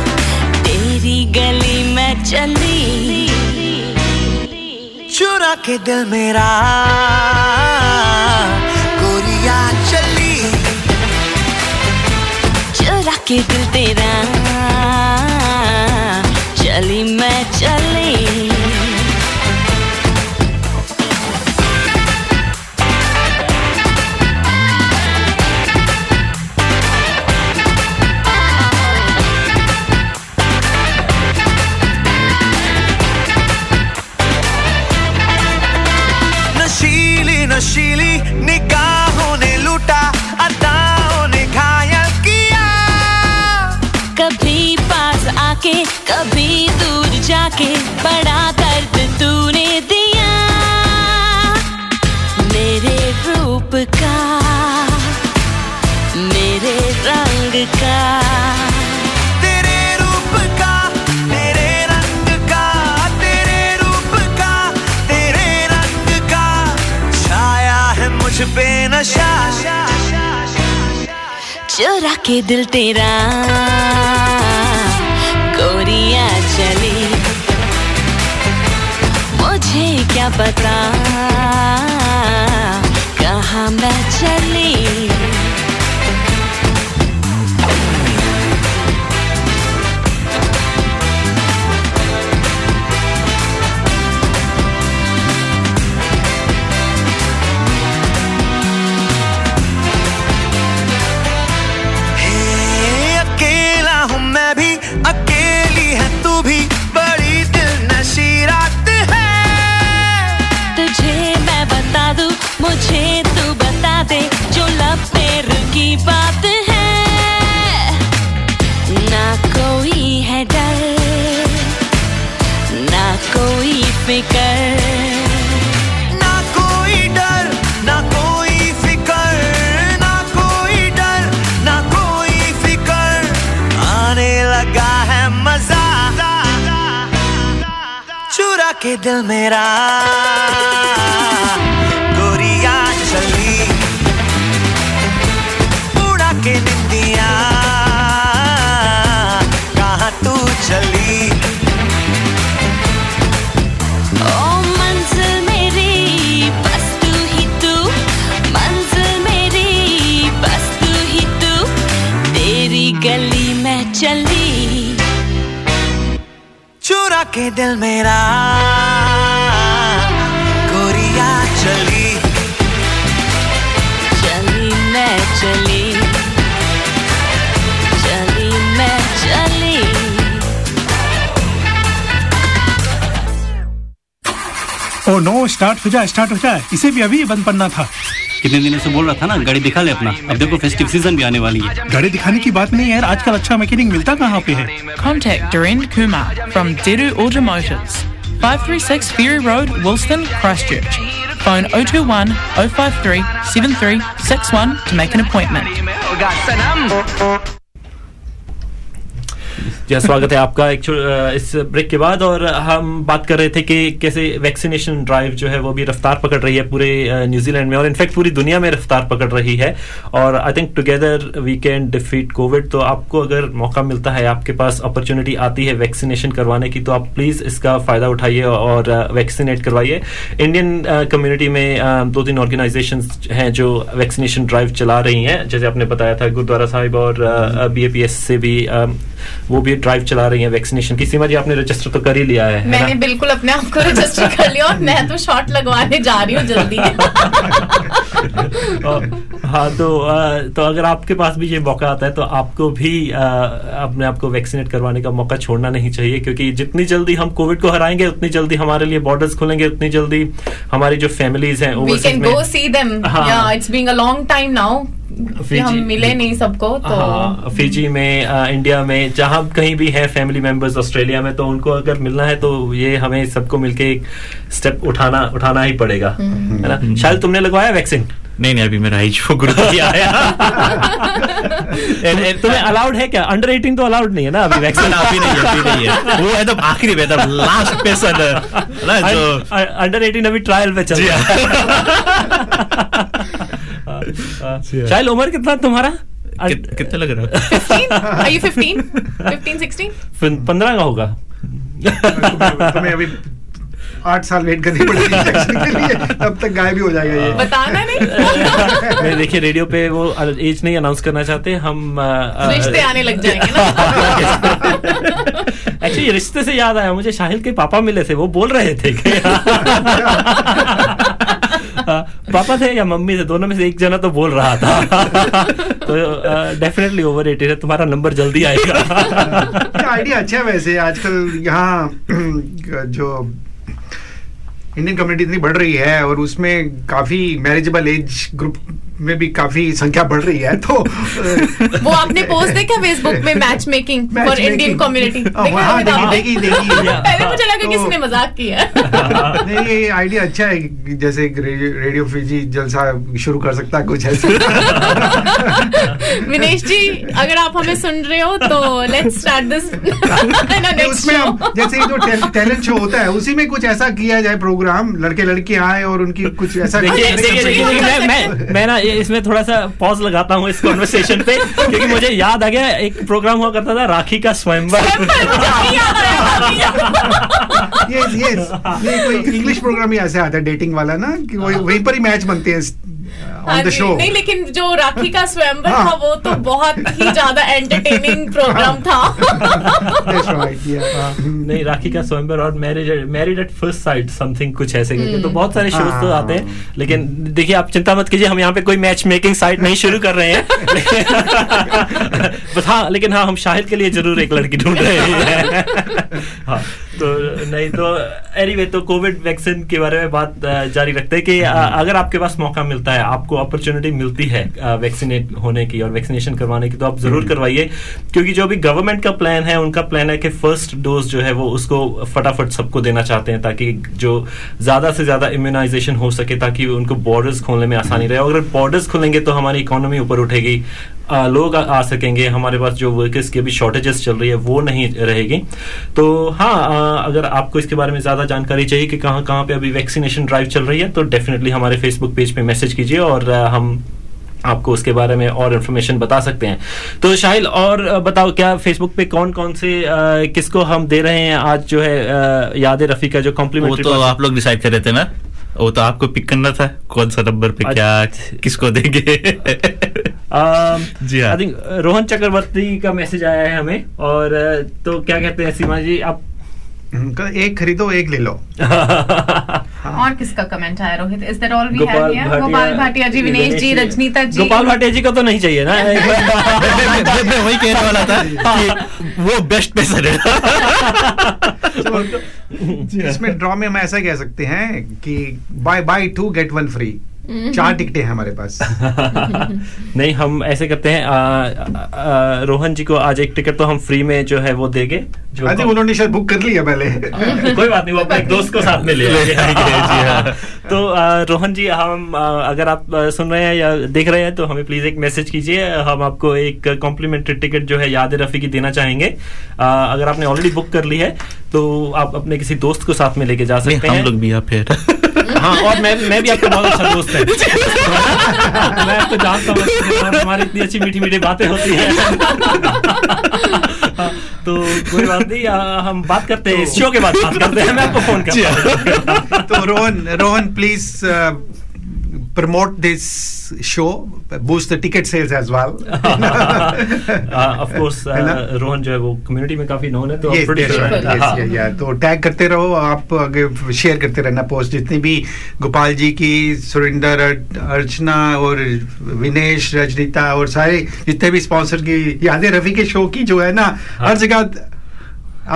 तेरी गली में चली। चुरा के दिल मेरा। के दिल तेरा। चली मैं के दिल तेरा। कोरिया चले। मुझे क्या पता? कहाँ मैं चली? दिल मेरा स्टार्ट हो जाए स्टार्ट हो जाए इसे भी अभी बंद पड़ना था। कितने दिनों से बोल रहा था ना गाड़ी दिखा ले अपना। अब देखो फेस्टिव सीज़न भी आने वाली है। गाड़ी दिखाने की बात नहीं है यार आजकल अच्छा मैकेनिक मिलता कहाँ पे है? Contact Doreen Kumar from Deru Automotives, 536 Ferry Road, Wilston, Christchurch. Phone 021 053 7361 to make an appointment. जी स्वागत है आपका एक इस ब्रेक के बाद और हम बात कर रहे थे कि कैसे वैक्सीनेशन ड्राइव जो है वो भी रफ्तार पकड़ रही है पूरे न्यूजीलैंड में और इनफैक्ट पूरी दुनिया में रफ्तार पकड़ रही है। और I think together we can defeat covid तो आपको अगर मौका मिलता है, आपके पास अपॉर्चुनिटी आती है वैक्सीनेशन करवाने की तो आप प्लीज़ इसका फ़ायदा उठाइए और वैक्सीनेट करवाइए। इंडियन कम्युनिटी में दो तीन ऑर्गेनाइजेशन हैं जो वैक्सीनेशन ड्राइव चला रही हैं। जैसे आपने बताया था, गुरुद्वारा साहिब और बीएपीएस से भी वो भी ड्राइव चला रही है वैक्सीनेशन की सीमा जी आपने रजिस्टर तो कर ही लिया है मैंने? बिल्कुल अपने आप को रजिस्टर कर लिया और मैं तो शॉट लगवाने जा रही हूँ जल्दी (laughs) हाँ तो अ, तो अगर आपके पास भी ये मौका आता है तो आपको भी अ, अपने आप को वैक्सीनेट करवाने का मौका छोड़ना नहीं चाहिए क्योंकि जितनी जल्दी हम कोविड को हराएँगे उतनी जल्दी हमारे लिए बॉर्डर्स खुलेंगे उतनी जल्दी हमारी जो फैमिलीज़ हैं में- सी देम। या it's being a long time now हम मिले नहीं सबको तो हाँ, फिजी में अ, इंडिया में जहाँ कहीं भी है फैमिली मेंबर्स ऑस्ट्रेलिया में तो उनको अगर मिलना है तो ये हमें सबको मिलके एक स्टेप उठाना उठाना ही पड़ेगा। हम्म। है ना? शायद तुमने लगवाया वैक्सीन नहीं नहीं अभी मेरा ही जो गुरु जी आया। ए- (laughs) ए- तुम्हें अलाउड है क्या? अंडर 18 तो अलाउड नहीं है ना अभी (laughs) वैक्सीन अभी नहीं है अभी नहीं है। वो एकदम आखिरी में लास्ट पेशन ना जो अंडर 18 अभी ट्रायल पे चल रहा है। (laughs) शायद उम्र कितना तुम्हारा? कितना लग रहा are you 15 15 16 पंद्रह का होगा। तुम्हें अभी आठ साल वेट करनी पड़ेगी (laughs) के लिए तब तक गायब ही हो जाएगा ये। बताना नहीं। (laughs) नहीं देखिए रेडियो पे वो एज नहीं अनाउंस करना चाहते हम रिश्ते आने लग जाएँगे ना। (laughs) एक्चुअली रिश्ते से याद आया मुझे शाहिल के पापा मिले थे वो बोल रहे थे कि पापा थे या मम्मी थे दोनों में से एक जना तो बोल रहा था। तो डेफिनेटली ओवर एटेड है तुम्हारा नंबर जल्दी आएगा। आइडिया अच्छा है वैसे आजकल यहाँ (clears throat) जो इंडियन कम्युनिटी इतनी बढ़ रही है और उसमें काफ़ी मैरिजेबल एज ग्रुप में भी काफ़ी संख्या बढ़ रही है तो (laughs) वो आपने पोस्ट देखा फेसबुक में match making for Indian community हाँ देखी देखी देखी पहले मुझे लगा किसी ने मज़ाक किया? (laughs) नहीं ये आइडिया अच्छा है जैसे रेडियो, रेडियो फिजी जलसा शुरू कर सकता है कुछ ऐसे। (laughs) विनेश जी अगर आप हमें सुन रहे हो तो लेट्स स्टार्ट दिस उसमें हम जैसे जो टैलेंट शो होता है उसी में कुछ ऐसा किया जाए प्रोग्राम लड़के लड़की आए और उनकी कुछ ऐसा मैं मैं ना ये इसमें थोड़ा सा पॉज लगाता हूँ इस कॉन्वर्सेशन पे क्योंकि मुझे याद आ गया एक प्रोग्राम हुआ करता था राखी का स्वयं ये ये ये कोई इंग्लिश प्रोग्राम ही ऐसे आता है डेटिंग वाला ना कि वही वहीं पर ही मैच बनते हैं हाँ ऑन द जी, शो नहीं लेकिन जो राखी का स्वयंवर हाँ। था वो तो बहुत ही ज़्यादा एंटरटेनिंग प्रोग्राम (laughs) था। नहीं राखी का स्वयंवर और marriage married at first sight something कुछ ऐसे करके। तो बहुत सारे शोज़ तो हाँ। आते हैं लेकिन देखिए आप चिंता मत कीजिए हम यहाँ पे कोई मैच मेकिंग साइट नहीं शुरू कर रहे हैं। (laughs) बस हाँ लेकिन हाँ हम शाहिद के लिए ज़रूर एक लड़की ढूंढ रहे हैं। (laughs) हाँ। तो नहीं तो एनीवे तो कोविड वैक्सीन के बारे में बात जारी रखते हैं कि अगर आपके पास मौका मिलता है आपको अपॉर्चुनिटी मिलती है वैक्सीनेट होने की और वैक्सीनेशन करवाने की तो आप ज़रूर करवाइए। क्योंकि जो भी गवर्नमेंट का प्लान है उनका प्लान है कि फ़र्स्ट डोज जो है वो उसको फटाफट सबको देना चाहते हैं ताकि जो ज़्यादा से ज़्यादा इम्यूनाइजेशन हो सके ताकि उनको बॉर्डर्स खोलने में आसानी रहे। अगर बॉर्डर्स खुलेंगे तो हमारी इकोनॉमी ऊपर उठेगी। आ, लोग आ, आ सकेंगे हमारे पास जो वर्कर्स की अभी शॉर्टेजेस चल रही है वो नहीं रहेगी। तो हाँ आ, अगर आपको इसके बारे में ज़्यादा जानकारी चाहिए कि कहाँ कहाँ पे अभी वैक्सीनेशन ड्राइव चल रही है तो डेफिनेटली हमारे फेसबुक पेज पे मैसेज कीजिए और आ, हम आपको उसके बारे में और इन्फॉर्मेशन बता सकते हैं। तो शाहिल और बताओ क्या फेसबुक पे कौन कौन से आ, किसको हम दे रहे हैं? आज जो है याद रफी का जो वो कॉम्प्लीमेंट्री तो आप लोग डिसाइड कर रहे थे ना? वो तो आपको पिक करना था। कौन सा नंबर पे क्या किसको देंगे? जी हाँ। थिंक रोहन चक्रवर्ती का मैसेज आया है हमें और तो क्या कहते हैं सीमा जी आप एक खरीदो एक ले लो। (laughs) और किसका कमेंट आया Rohit? Is that all we have Gopal here Gopal Bhatia ji Vinesh ji Rajneeta ji. Gopal Bhatia ji का तो नहीं चाहिए ना? (laughs) मैं वही कहने वाला था (laughs) कि वो बेस्ट पेशर है। इसमें ड्रॉ में हम ऐसा कह सकते हैं कि buy buy two get one free चार टिकटें हैं हमारे पास। (laughs) नहीं हम ऐसे करते हैं आ, आ, आ, रोहन जी को आज एक टिकट तो हम फ्री में जो है वो देंगे जो अरे उन्होंने शायद बुक कर लिया पहले। (laughs) कोई बात नहीं वो अपने एक दोस्त को साथ में ले। (laughs) जी हाँ। तो आ, रोहन जी हम आ, अगर आप सुन रहे हैं या देख रहे हैं तो हमें प्लीज़ एक मैसेज कीजिए। हम आपको एक कॉम्प्लीमेंट्री टिकट जो है याद रफी की देना चाहेंगे। अगर आपने ऑलरेडी बुक कर ली है तो आप अपने किसी दोस्त को साथ में लेके जा सकते हम हैं। लोग भी हैं फिर। हाँ और मैं मैं भी आपका बहुत अच्छा दोस्त है मैं आपको जानता हूँ हमारी इतनी अच्छी मीठी मीठी बातें होती है। तो कोई बात नहीं हम बात करते हैं, इस शो के बाद बात करते हैं, मैं आपको फ़ोन करता हूँ। (laughs) तो Rohan Rohan please promote this show boost the ticket sales as well (laughs) of course है रोहन जो है वो कम्युनिटी में काफ़ी नोन है तो Yes, pretty sure- right. Yes, yeah, yeah. तो टैग करते रहो आप आगे शेयर करते रहना पोस्ट जितनी भी गोपाल जी की सुरेंदर अर्चना और विनेश रजनीता और सारे जितने भी स्पॉन्सर की यादें रफी के शो की जो है ना हर जगह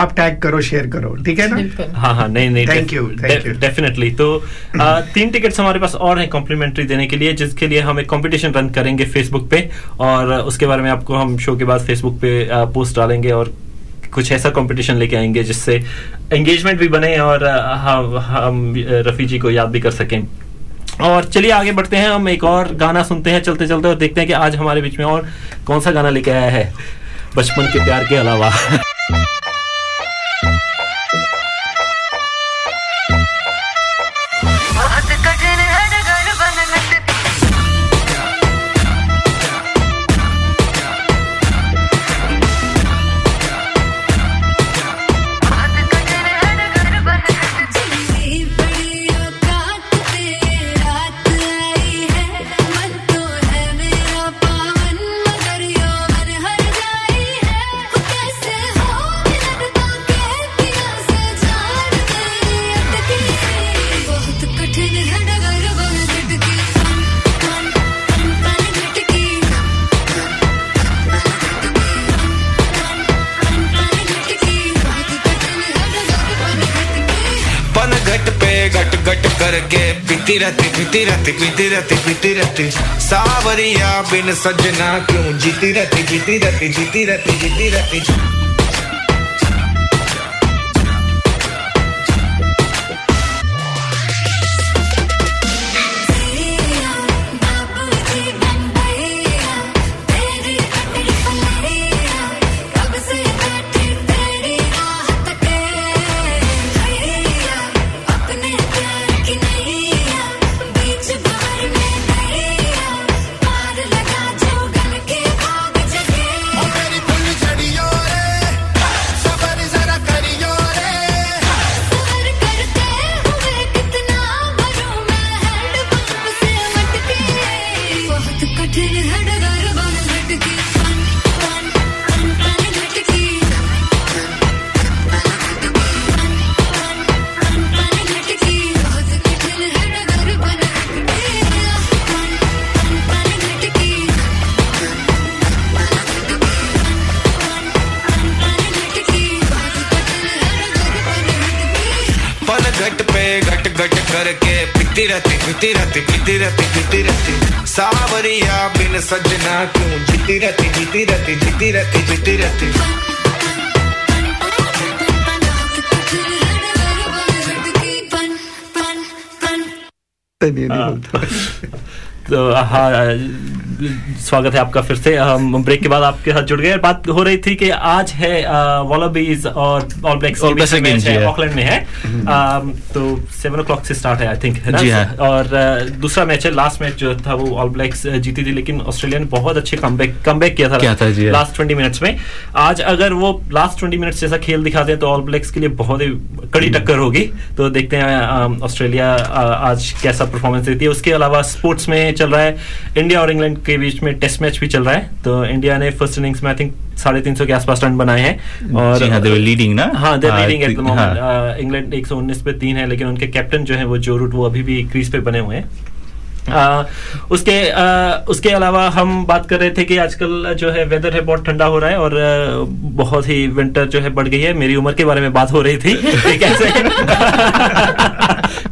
आप टैग करो शेयर करो ठीक है ना? हाँ हाँ नहीं नहीं thank you thank you. Definitely तो आ, तीन टिकट्स हमारे पास और हैं कॉम्प्लीमेंट्री देने के लिए जिसके लिए हम एक कॉम्पिटिशन रन करेंगे फेसबुक पे और उसके बारे में आपको हम शो के बाद फेसबुक पे आ, पोस्ट डालेंगे और कुछ ऐसा कंपटीशन लेके आएँगे जिससे एंगेजमेंट भी बने और हम हम रफी जी को याद भी कर सकें। और चलिए आगे बढ़ते हैं हम एक और गाना सुनते हैं चलते चलते और देखते हैं कि आज हमारे बीच में और कौन सा गाना लेके आया है बचपन के प्यार के अलावा। (laughs) पन घट पे घट घट करके? पीती रहती पीती रहती पीती रहती पीती रहती। सावरिया बिन सजना क्यों? जीती रहती जीती रहती जीती रहती जीती रहती। (laughs) तो हाँ स्वागत है आपका फिर से। हम ब्रेक के बाद आपके साथ जुड़ गए। बात हो रही थी कि आज है वॉलोबीज और ऑल ब्लैक्स है। ऑकलैंड में है। तो सेवन ओ क्लॉक से स्टार्ट है आई थिंक है ना? हाँ। और दूसरा मैच है लास्ट मैच जो था वो ऑल ब्लैक्स जीती थी लेकिन ऑस्ट्रेलिया ने बहुत अच्छे कमबैक कमबैक किया था। लास्ट ट्वेंटी मिनट्स में। आज अगर वो लास्ट ट्वेंटी मिनट्स जैसा खेल दिखाते हैं तो ऑल ब्लैक्स के लिए बहुत ही कड़ी टक्कर होगी। तो देखते हैं ऑस्ट्रेलिया आज कैसा परफॉर्मेंस देती है। उसके अलावा स्पोर्ट्स में चल रहा है इंडिया और इंग्लैंड के बीच में टेस्ट मैच भी चल रहा है। तो इंडिया ने फ़र्स्ट इनिंग्स में आई थिंक साढ़े तीन सौ के आसपास रन बनाए हैं। और हाँ leading ना? हाँ दे हाँ, leading at the. Moment England एक सौ उन्नीस पे तीन है लेकिन उनके कैप्टन जो है वो जो रूट वो अभी भी क्रीज पे बने हुए हैं। आ, उसके आ, उसके अलावा हम बात कर रहे थे कि आजकल जो है वेदर है बहुत ठंडा हो रहा है और आ, बहुत ही विंटर जो है बढ़ गई है। मेरी उम्र के बारे में बात हो रही थी (laughs) कि कैसे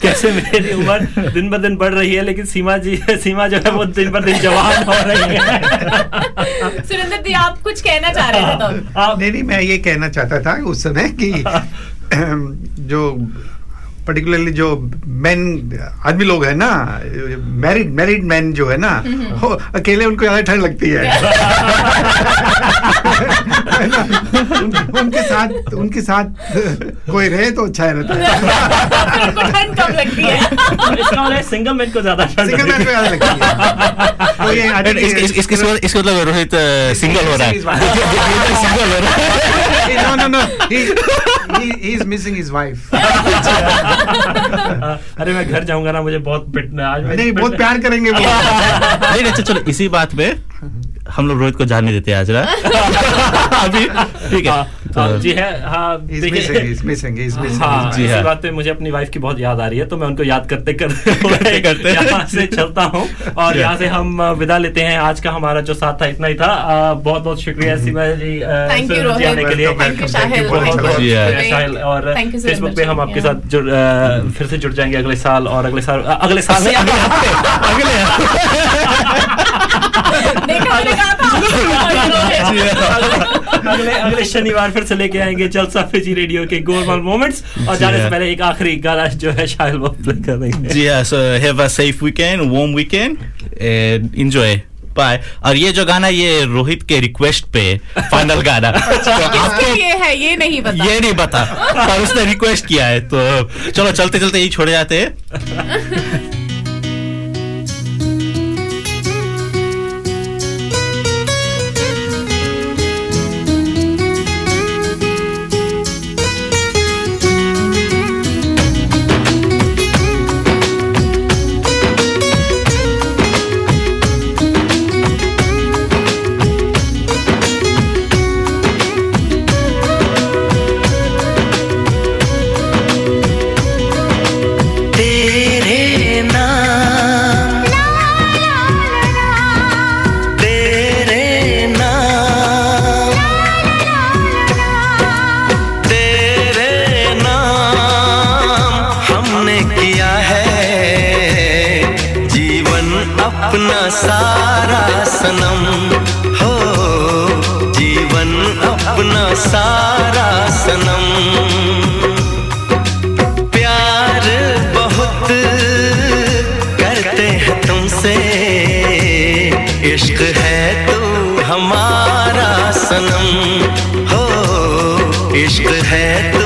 कैसे मेरी उम्र दिन ब दिन बढ़ रही है लेकिन सीमा जी सीमा जो है वो दिन ब दिन जवान हो रही है। सुरेंद्र जी आप कुछ कहना चाह रहे थे तो? नहीं नहीं मैं ये कहना चाहता था उस समय कि जो पर्टिकुलरली जो मेन आदमी लोग है ना मैरिड मैरिड मैन जो है ना वो अकेले उनको ज़्यादा ठंड लगती है। उन- उनके साथ उनके साथ कोई रहे तो अच्छा रहता है। उनको ठंड कम लगती है। इसका मतलब सिंगल मैन को ज़्यादा सिंगल मैन को ज़्यादा लगती है। तो इसके इसके मतलब मतलब रोहित सिंगल हो रहा है। सिंगल (laughs) हो रहा है। No no no. He, he, he is missing his wife. (laughs) अरे मैं घर जाऊँगा ना मुझे बहुत पिटना आज नहीं बहुत प्यार करेंगे वो। (laughs) नहीं अच्छा चलो इसी बात पे। (laughs) हम लोग रोहित को जाने देते हैं आज ना (laughs) अभी ठीक है। हाँ, जी है हाँ He's देखिए- missing, he's missing, he's missing. हाँ, जी इसी हाँ। बात पे मुझे अपनी वाइफ की बहुत याद आ रही है तो मैं उनको याद करते (laughs) करते करते यहाँ से चलता हूँ। और यहाँ से हम विदा लेते हैं। आज का हमारा जो साथ था इतना ही था। बहुत बहुत शुक्रिया सीमा जी Thank you, सुरेंद्र जी आने के लिए। और फेसबुक पे हम आपके साथ फिर से जुड़ जाएँगे अगले साल और अगले साल अगले साल अगले हफ़्ते। (laughs) देखा मैंने कहा था अगले अगले शनिवार फिर से लेके आएँगे जलसा फिजी रेडियो के गोलमाल मोमेंट्स और जाने से। पहले एक आखिरी गाना जो है शाहिल वो प्ले कर देंगे जी हाँ so have a safe weekend warm weekend and enjoy bye और ये जो गाना ये रोहित के रिक्वेस्ट पे फाइनल गाना। (laughs) तो किसके आपको लिए है ये नहीं बता। ये नहीं पता पर उसने रिक्वेस्ट किया है तो चलो चलते चलते यही छोड़े जाते हैं। (laughs) सारा सनम। प्यार बहुत करते हैं तुमसे। इश्क है तू हमारा सनम। हो, इश्क है तू हमारा